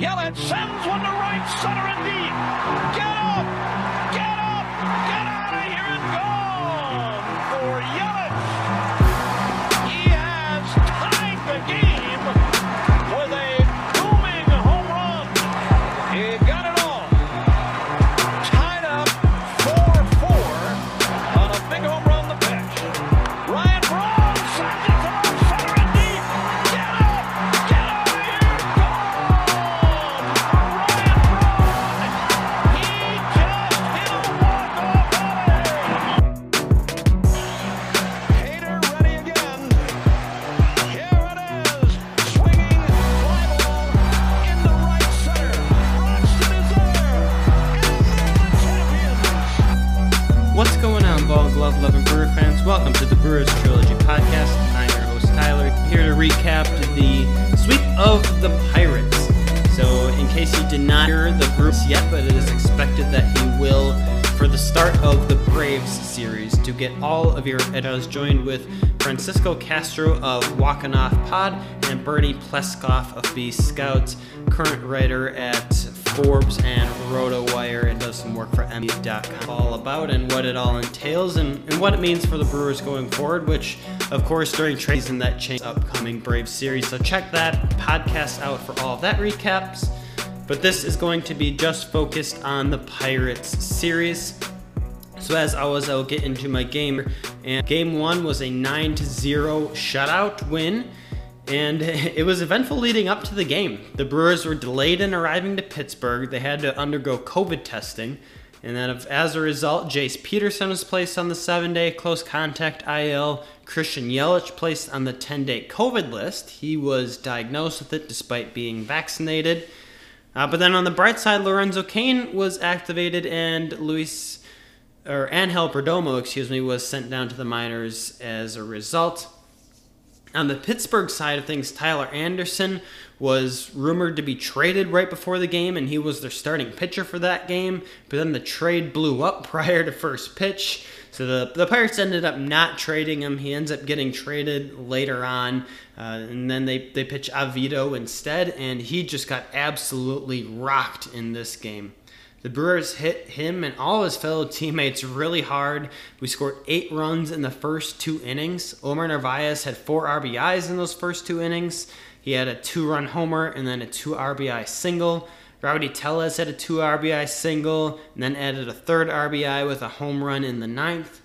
Yelich sends one to right center and deep. Get up! Get up! Get out loving Brewer fans? Welcome to the Brewers Trilogy Podcast. I'm your host, Tyler, here to recap the sweep of the Pirates. So, in case you did not hear the Brewers yet, but it is expected that he will for the start of the Braves series. To get all of your, it was joined with Francisco Castro of Walking Off Pod and Bernie Pleskoff of B Scouts, current writer at Forbes and RotoWire and does some work for MU.com. All about and what it all entails and, and what it means for the Brewers going forward, which, of course, during trade season that changed upcoming Brave series. So check that podcast out for all of that recaps. But this is going to be just focused on the Pirates series. So as always, I'll get into my game. And game one was a 9 to 0 shutout win. And it was eventful leading up to the game. The Brewers were delayed in arriving to Pittsburgh. They had to undergo COVID testing. And then, as a result, Jace Peterson was placed on the seven day close contact IL. Christian Yelich placed on the 10 day COVID list. He was diagnosed with it despite being vaccinated. Uh, but then on the bright side, Lorenzo Cain was activated and Luis, or Angel Perdomo, excuse me, was sent down to the minors as a result. On the Pittsburgh side of things, Tyler Anderson was rumored to be traded right before the game, and he was their starting pitcher for that game. But then the trade blew up prior to first pitch, so the, the Pirates ended up not trading him. He ends up getting traded later on, uh, and then they, they pitch Avito instead, and he just got absolutely rocked in this game. The Brewers hit him and all his fellow teammates really hard. We scored eight runs in the first two innings. Omar Narvaez had four RBIs in those first two innings. He had a two run homer and then a two RBI single. Rowdy Tellez had a two RBI single and then added a third RBI with a home run in the ninth.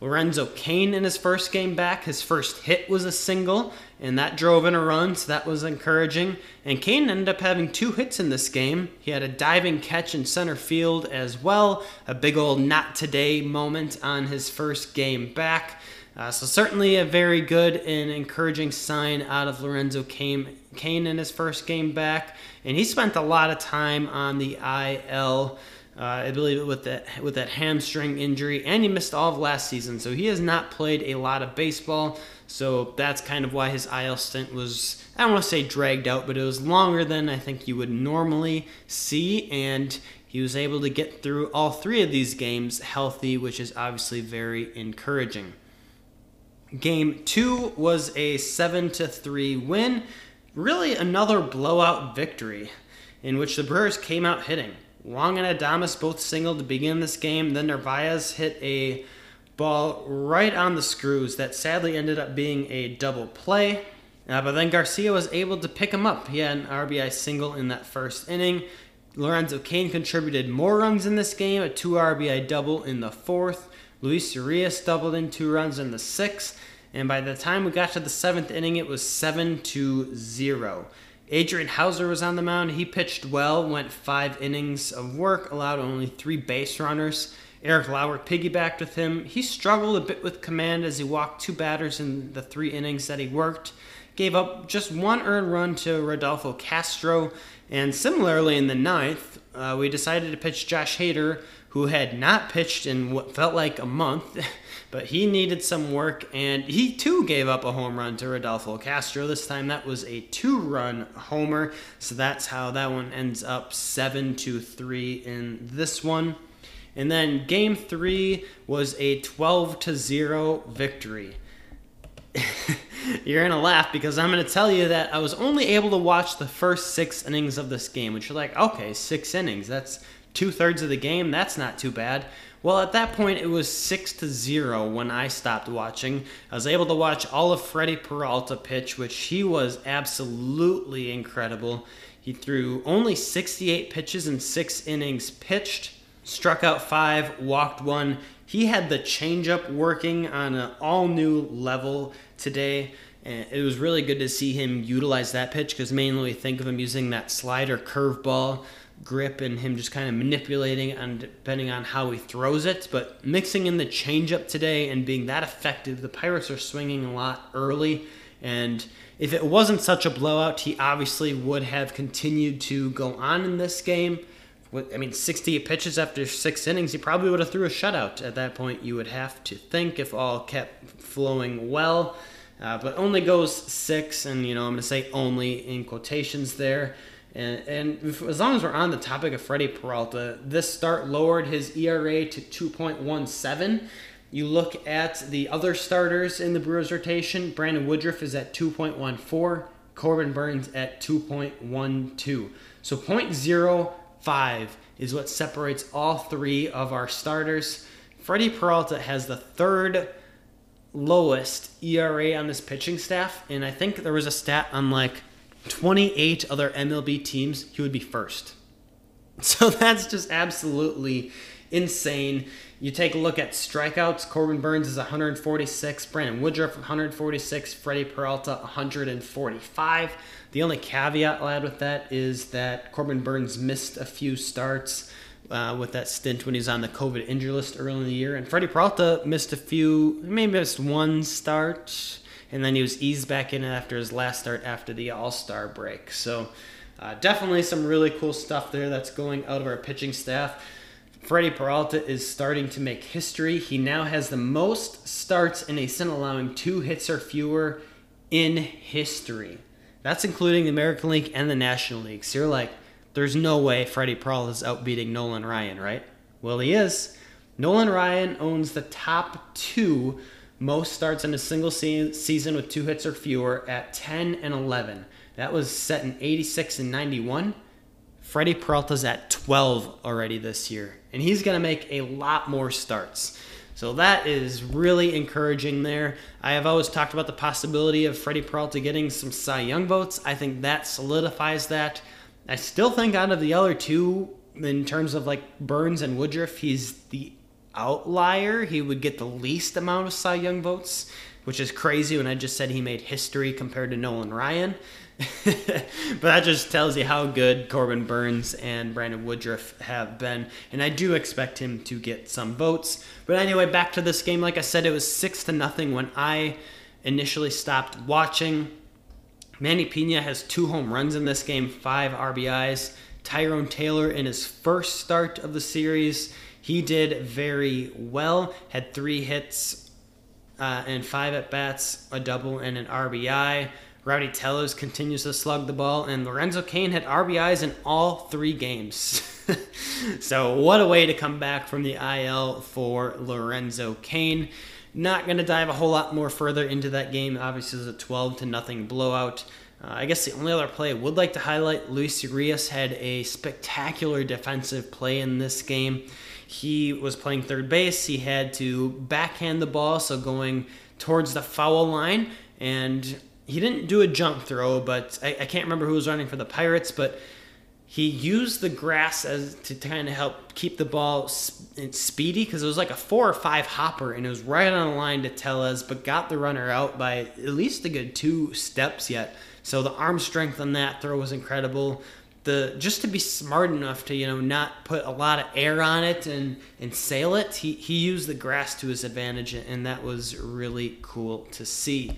Lorenzo Cain in his first game back, his first hit was a single, and that drove in a run, so that was encouraging. And Cain ended up having two hits in this game. He had a diving catch in center field as well, a big old not today moment on his first game back. Uh, so certainly a very good and encouraging sign out of Lorenzo Cain, Cain in his first game back, and he spent a lot of time on the IL. Uh, I believe with that with that hamstring injury, and he missed all of last season, so he has not played a lot of baseball. So that's kind of why his IL stint was I don't want to say dragged out, but it was longer than I think you would normally see, and he was able to get through all three of these games healthy, which is obviously very encouraging. Game two was a seven to three win, really another blowout victory, in which the Brewers came out hitting. Wong and Adames both singled to begin this game. Then Narvaez hit a ball right on the screws that sadly ended up being a double play. Uh, but then Garcia was able to pick him up. He had an RBI single in that first inning. Lorenzo Cain contributed more runs in this game, a two RBI double in the fourth. Luis Urias doubled in two runs in the sixth. And by the time we got to the seventh inning, it was 7 to 0. Adrian Houser was on the mound. He pitched well, went five innings of work, allowed only three base runners. Eric Lauer piggybacked with him. He struggled a bit with command as he walked two batters in the three innings that he worked. Gave up just one earned run to Rodolfo Castro. And similarly in the ninth, uh, we decided to pitch Josh Hader, who had not pitched in what felt like a month. but he needed some work, and he too gave up a home run to Rodolfo Castro. This time that was a two-run homer, so that's how that one ends up seven to three in this one. And then game three was a 12 to 0 victory. You're gonna laugh because I'm gonna tell you that I was only able to watch the first six innings of this game, which you're like, okay, six innings. That's two thirds of the game. That's not too bad. Well, at that point, it was six to zero when I stopped watching. I was able to watch all of Freddy Peralta pitch, which he was absolutely incredible. He threw only 68 pitches in six innings pitched, struck out five, walked one. He had the changeup working on an all new level today. And it was really good to see him utilize that pitch because mainly we think of him using that slider curveball grip and him just kind of manipulating and depending on how he throws it. But mixing in the changeup today and being that effective, the Pirates are swinging a lot early. And if it wasn't such a blowout, he obviously would have continued to go on in this game. I mean, 68 pitches after six innings, he probably would have threw a shutout at that point. You would have to think if all kept flowing well. Uh, but only goes six, and you know I'm going to say only in quotations there. And, and if, as long as we're on the topic of Freddie Peralta, this start lowered his ERA to 2.17. You look at the other starters in the Brewers rotation. Brandon Woodruff is at 2.14. Corbin Burnes at 2.12. So 0.05 is what separates all three of our starters. Freddie Peralta has the third lowest ERA on this pitching staff, and I think there was a stat on like 28 other MLB teams, he would be first. So that's just absolutely insane. You take a look at strikeouts. Corbin Burnes is 146, Brandon Woodruff 146, Freddie Peralta 145. The only caveat I'll add with that is that Corbin Burnes missed a few starts uh, with that stint when he's on the COVID injury list early in the year, and Freddie Peralta missed a few, maybe missed one start and then he was eased back in after his last start after the All Star break. So, uh, definitely some really cool stuff there that's going out of our pitching staff. Freddie Peralta is starting to make history. He now has the most starts in a season allowing two hits or fewer in history. That's including the American League and the National League. So you're like, there's no way Freddie Peralta is outbeating Nolan Ryan, right? Well, he is. Nolan Ryan owns the top two most starts in a single se- season with two hits or fewer at 10 and 11. That was set in 86 and 91. Freddie Peralta's at 12 already this year, and he's going to make a lot more starts. So that is really encouraging there. I have always talked about the possibility of Freddie Peralta getting some Cy Young votes. I think that solidifies that. I still think out of the other two, in terms of like Burnes and Woodruff, he's the outlier. He would get the least amount of Cy Young votes, which is crazy when I just said he made history compared to Nolan Ryan. but that just tells you how good Corbin Burnes and Brandon Woodruff have been. And I do expect him to get some votes. But anyway, back to this game. Like I said, it was six to nothing when I initially stopped watching. Manny Piña has two home runs in this game, five RBIs. Tyrone Taylor in his first start of the series he did very well, had three hits uh, and five at bats, a double, and an RBI. Rowdy Tellez continues to slug the ball, and Lorenzo Cain had RBIs in all three games. so, what a way to come back from the IL for Lorenzo Cain. Not going to dive a whole lot more further into that game. Obviously, it's a 12 to nothing blowout. Uh, I guess the only other play I would like to highlight Luis Urias had a spectacular defensive play in this game. He was playing third base. He had to backhand the ball, so going towards the foul line. And he didn't do a jump throw, but I, I can't remember who was running for the Pirates, but he used the grass as to kind of help keep the ball speedy because it was like a four or five hopper and it was right on the line to Tellez, but got the runner out by at least a good two steps yet. So the arm strength on that throw was incredible. The just to be smart enough to you know not put a lot of air on it and and sail it he he used the grass to his advantage and that was really cool to see.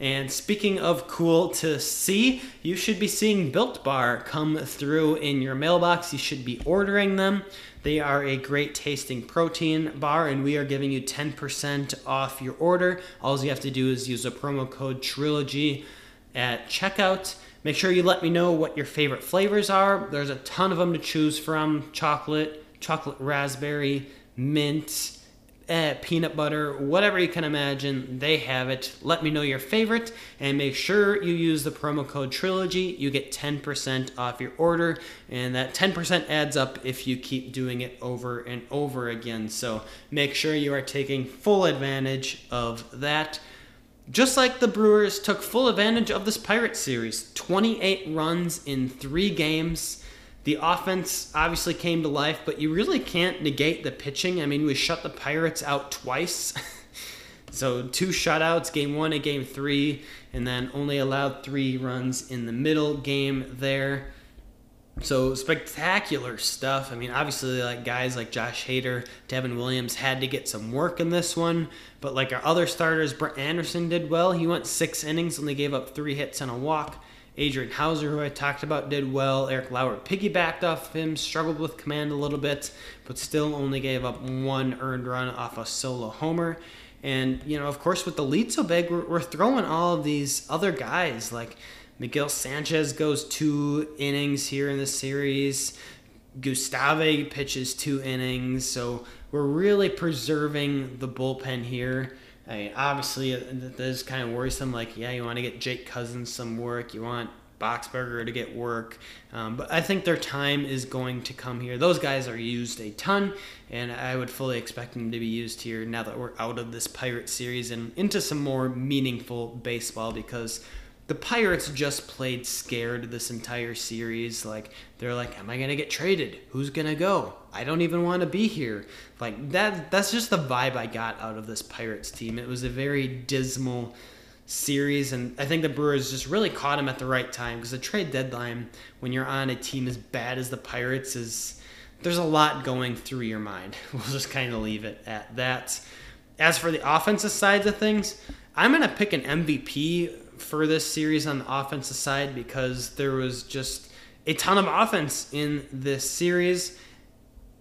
And speaking of cool to see you should be seeing built bar come through in your mailbox. You should be ordering them. They are a great tasting protein bar and we are giving you 10% off your order. All you have to do is use a promo code trilogy at checkout Make sure you let me know what your favorite flavors are. There's a ton of them to choose from chocolate, chocolate raspberry, mint, eh, peanut butter, whatever you can imagine, they have it. Let me know your favorite and make sure you use the promo code Trilogy. You get 10% off your order, and that 10% adds up if you keep doing it over and over again. So make sure you are taking full advantage of that. Just like the Brewers took full advantage of this Pirate series 28 runs in three games. The offense obviously came to life, but you really can't negate the pitching. I mean, we shut the Pirates out twice. so, two shutouts, game one and game three, and then only allowed three runs in the middle game there. So spectacular stuff. I mean, obviously, like guys like Josh Hader, Devin Williams had to get some work in this one, but like our other starters, Brett Anderson did well. He went six innings, only gave up three hits and a walk. Adrian Houser, who I talked about, did well. Eric Lauer piggybacked off him, struggled with command a little bit, but still only gave up one earned run off a solo homer. And, you know, of course, with the lead so big, we're, we're throwing all of these other guys. Like Miguel Sanchez goes two innings here in the series. Gustave pitches two innings. So we're really preserving the bullpen here. I mean, obviously, that is kind of worrisome. Like, yeah, you want to get Jake Cousins some work. You want Boxberger to get work. Um, but I think their time is going to come here. Those guys are used a ton, and I would fully expect them to be used here now that we're out of this Pirate series and into some more meaningful baseball because the Pirates just played scared this entire series. Like they're like, "Am I gonna get traded? Who's gonna go? I don't even want to be here." Like that. That's just the vibe I got out of this Pirates team. It was a very dismal series, and I think the Brewers just really caught him at the right time because the trade deadline, when you're on a team as bad as the Pirates, is there's a lot going through your mind. We'll just kind of leave it at that. As for the offensive sides of things, I'm gonna pick an MVP for this series on the offensive side because there was just a ton of offense in this series.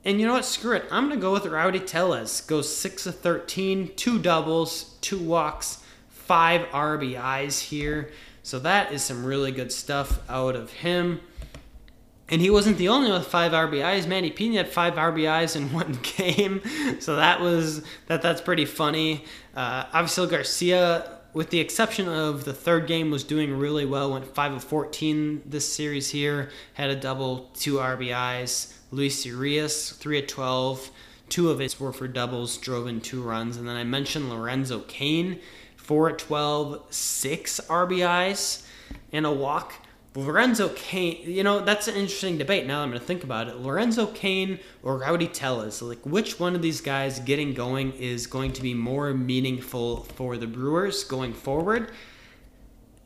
And you know what? Screw it. I'm going to go with Rowdy Tellez. Goes 6 of 13, two doubles, two walks, five RBIs here. So that is some really good stuff out of him. And he wasn't the only one with five RBIs. Manny Piña had five RBIs in one game, so that was that. That's pretty funny. Uh, Avisail Garcia with the exception of the third game, was doing really well. Went five of fourteen this series here. Had a double, two RBIs. Luis Urias three of twelve. Two of his were for doubles, drove in two runs. And then I mentioned Lorenzo Cain, four at 12, six RBIs, and a walk. Lorenzo Cain, you know, that's an interesting debate now I'm going to think about it. Lorenzo Cain or Rowdy Tellez, like which one of these guys getting going is going to be more meaningful for the Brewers going forward?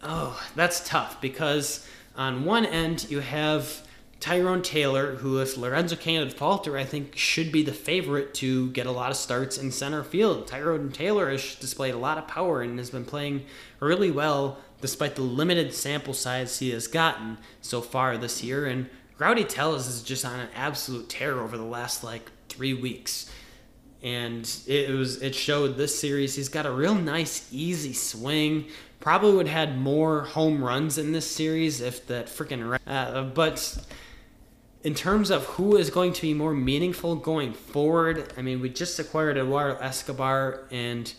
Oh, that's tough because on one end you have Tyrone Taylor, who, if Lorenzo Cain had falter, I think should be the favorite to get a lot of starts in center field. Tyrone Taylor has displayed a lot of power and has been playing really well despite the limited sample size he has gotten so far this year. And Rowdy Tellez is just on an absolute tear over the last like three weeks. And it was it showed this series. He's got a real nice, easy swing. Probably would have had more home runs in this series if that freaking. Uh, but in terms of who is going to be more meaningful going forward, I mean, we just acquired Eduardo Escobar, and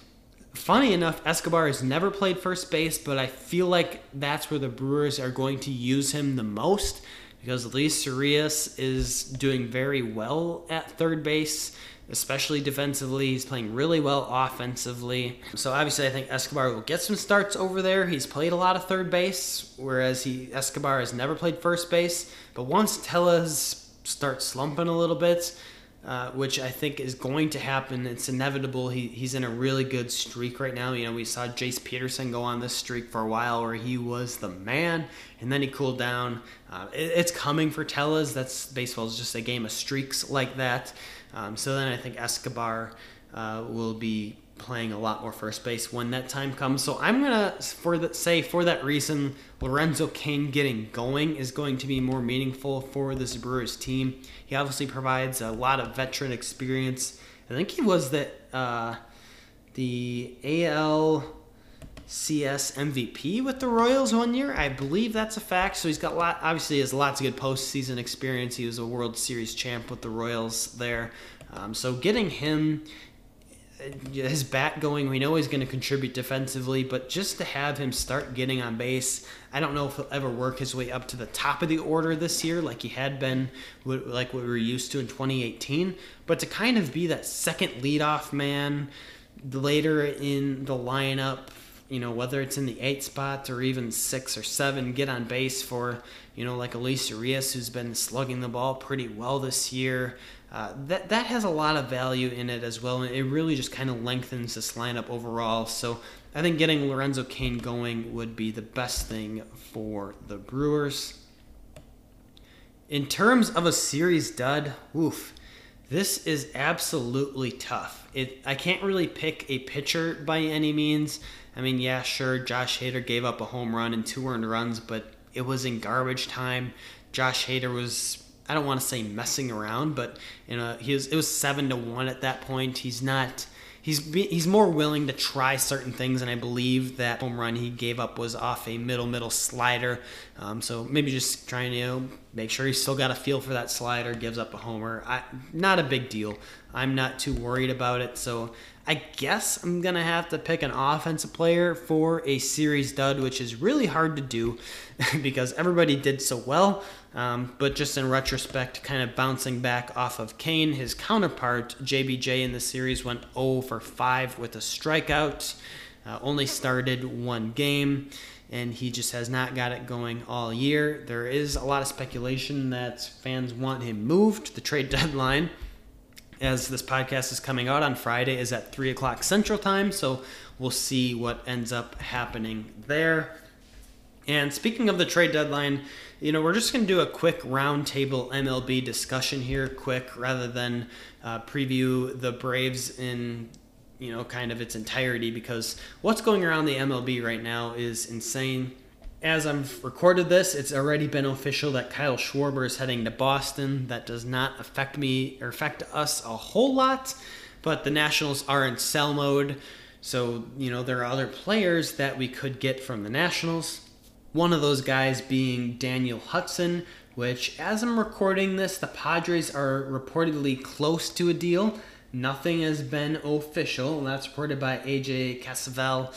funny enough, Escobar has never played first base, but I feel like that's where the Brewers are going to use him the most because Luis Urias is doing very well at third base, especially defensively. He's playing really well offensively. So obviously, I think Escobar will get some starts over there. He's played a lot of third base, whereas he Escobar has never played first base. But once Tellez starts slumping a little bit, uh, which I think is going to happen. It's inevitable. He, he's in a really good streak right now. You know, we saw Jace Peterson go on this streak for a while where he was the man, and then he cooled down. Uh, it, it's coming for Tellez. That's baseball is just a game of streaks like that. Um, so then I think Escobar uh, will be playing a lot more first base when that time comes. So I'm gonna for the, say for that reason, Lorenzo Cain getting going is going to be more meaningful for this Brewers team. He obviously provides a lot of veteran experience. I think he was the uh, the AL. CS MVP with the Royals one year. I believe that's a fact. So he's got lot. Obviously, he has lots of good postseason experience. He was a World Series champ with the Royals there. Um, so getting him Uh, his bat going. We know he's going to contribute defensively, but just to have him start getting on base, I don't know if he'll ever work his way up to the top of the order this year, like he had been, like what we were used to in 2018. But to kind of be that second leadoff man later in the lineup, you know, whether it's in the eight spot or even six or seven, get on base for, you know, like Elise Urias, who's been slugging the ball pretty well this year. Uh, that that has a lot of value in it as well, and it really just kind of lengthens this lineup overall. So I think getting Lorenzo Cain going would be the best thing for the Brewers. In terms of a series dud, oof, this is absolutely tough. It I can't really pick a pitcher by any means. I mean, yeah, sure, Josh Hader gave up a home run and two earned runs, but it was in garbage time. Josh Hader was I don't want to say messing around, but you know, he was it was seven to one at that point. He's not. He's he's more willing to try certain things, and I believe that home run he gave up was off a middle middle slider. Um, so maybe just trying to you know, make sure he's still got a feel for that slider. Gives up a homer. I, not a big deal. I'm not too worried about it. So I guess I'm gonna have to pick an offensive player for a series dud, which is really hard to do because everybody did so well. Um, but just in retrospect, kind of bouncing back off of Cain, his counterpart JBJ in the series went 0 for 5 with a strikeout. Uh, only started one game, and he just has not got it going all year. There is a lot of speculation that fans want him moved. The trade deadline as this podcast is coming out on Friday, is at 3 o'clock Central Time. So we'll see what ends up happening there. And speaking of the trade deadline, you know, we're just going to do a quick roundtable MLB discussion here, quick, rather than uh, preview the Braves in, you know, kind of its entirety, because what's going around the MLB right now is insane as I've recorded this, it's already been official that Kyle Schwarber is heading to Boston. That does not affect me or affect us a whole lot, but the Nationals are in sell mode. So, you know, there are other players that we could get from the Nationals. One of those guys being Daniel Hudson, which, as I'm recording this, the Padres are reportedly close to a deal. Nothing has been official. That's reported by AJ Cassavell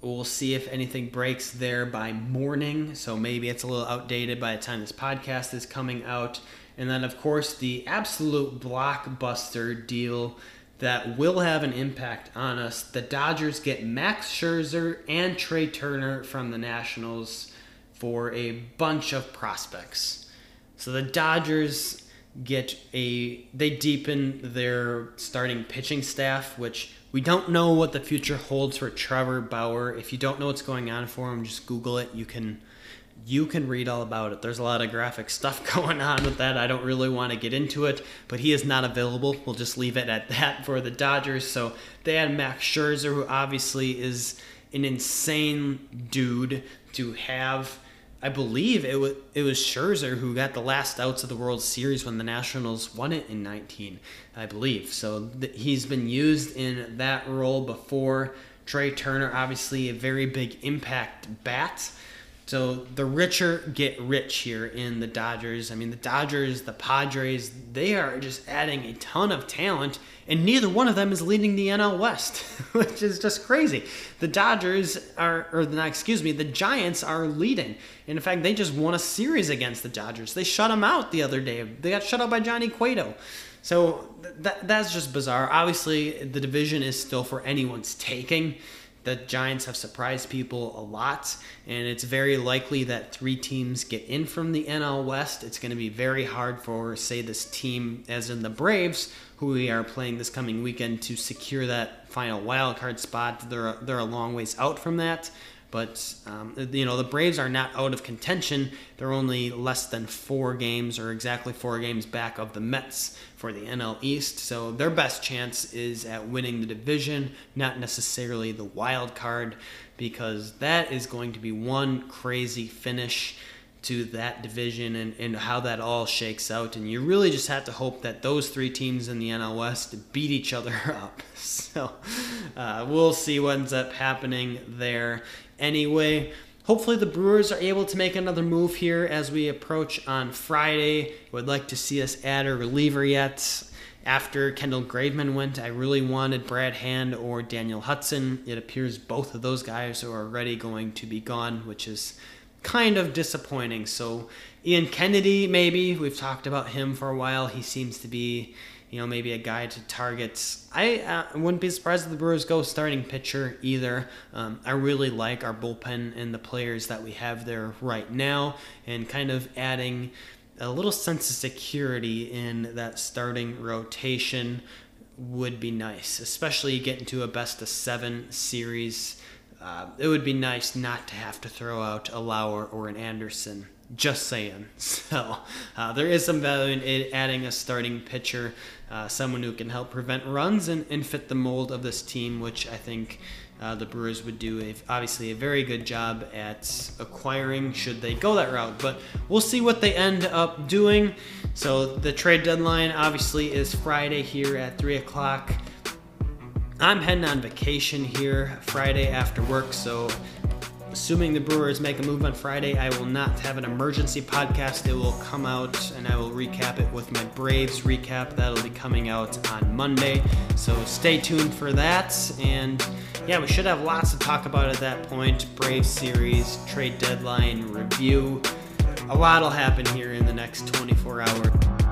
We'll see if anything breaks there by morning. So maybe it's a little outdated by the time this podcast is coming out. And then, of course, the absolute blockbuster deal that will have an impact on us. The Dodgers get Max Scherzer and Trea Turner from the Nationals for a bunch of prospects. So the Dodgers get a they deepen their starting pitching staff, which we don't know what the future holds for Trevor Bauer. If you don't know what's going on for him, just Google it. You can you can read all about it. There's a lot of graphic stuff going on with that. I don't really want to get into it, but he is not available. We'll just leave it at that for the Dodgers. So they had Max Scherzer, who obviously is an insane dude to have I believe it was it was Scherzer who got the last outs of the World Series when the Nationals won it in 19, I believe. So th- he's been used in that role before. Trea Turner, obviously a very big impact bat. So the richer get rich here in the Dodgers. I mean, the Dodgers, the Padres, they are just adding a ton of talent, and neither one of them is leading the NL West, which is just crazy. The Dodgers are, or the, excuse me, the Giants are leading. And in fact, they just won a series against the Dodgers. They shut them out the other day. They got shut out by Johnny Cueto. So that, that's just bizarre. Obviously, the division is still for anyone's taking the Giants have surprised people a lot, and it's very likely that three teams get in from the NL West. It's going to be very hard for, say, this team, as in the Braves, who we are playing this coming weekend, to secure that final wild card spot. They're they're a long ways out from that. But um, you know the Braves are not out of contention. They're only less than four games, or exactly four games back of the Mets for the NL East. So their best chance is at winning the division, not necessarily the wild card, because that is going to be one crazy finish to that division and, and how that all shakes out. And you really just have to hope that those three teams in the NL West beat each other up. So uh, we'll see what ends up happening there anyway. Hopefully, the Brewers are able to make another move here as we approach on Friday. Would like to see us add a reliever yet. after Kendall Graveman went, I really wanted Brad Hand or Daniel Hudson. It appears both of those guys are already going to be gone, which is kind of disappointing. So, Ian Kennedy, maybe. We've talked about him for a while. He seems to be, you know, maybe a guy to target. I uh, wouldn't be surprised if the Brewers go starting pitcher either. Um, I really like our bullpen and the players that we have there right now, and kind of adding a little sense of security in that starting rotation would be nice, especially getting to a best of seven series. Uh, it would be nice not to have to throw out a Lauer or an Anderson. Just saying. So uh, there is some value in it, adding a starting pitcher, uh, someone who can help prevent runs and, and fit the mold of this team, which I think uh, the Brewers would do a, obviously a very good job at acquiring should they go that route. But we'll see what they end up doing. So the trade deadline obviously is Friday here at 3 o'clock. I'm heading on vacation here Friday after work, so assuming the Brewers make a move on Friday, I will not have an emergency podcast. It will come out and I will recap it with my Braves recap. That'll be coming out on Monday. So stay tuned for that. And yeah, we should have lots to talk about at that point. Brave series, trade deadline, review. A lot will happen here in the next 24 hours.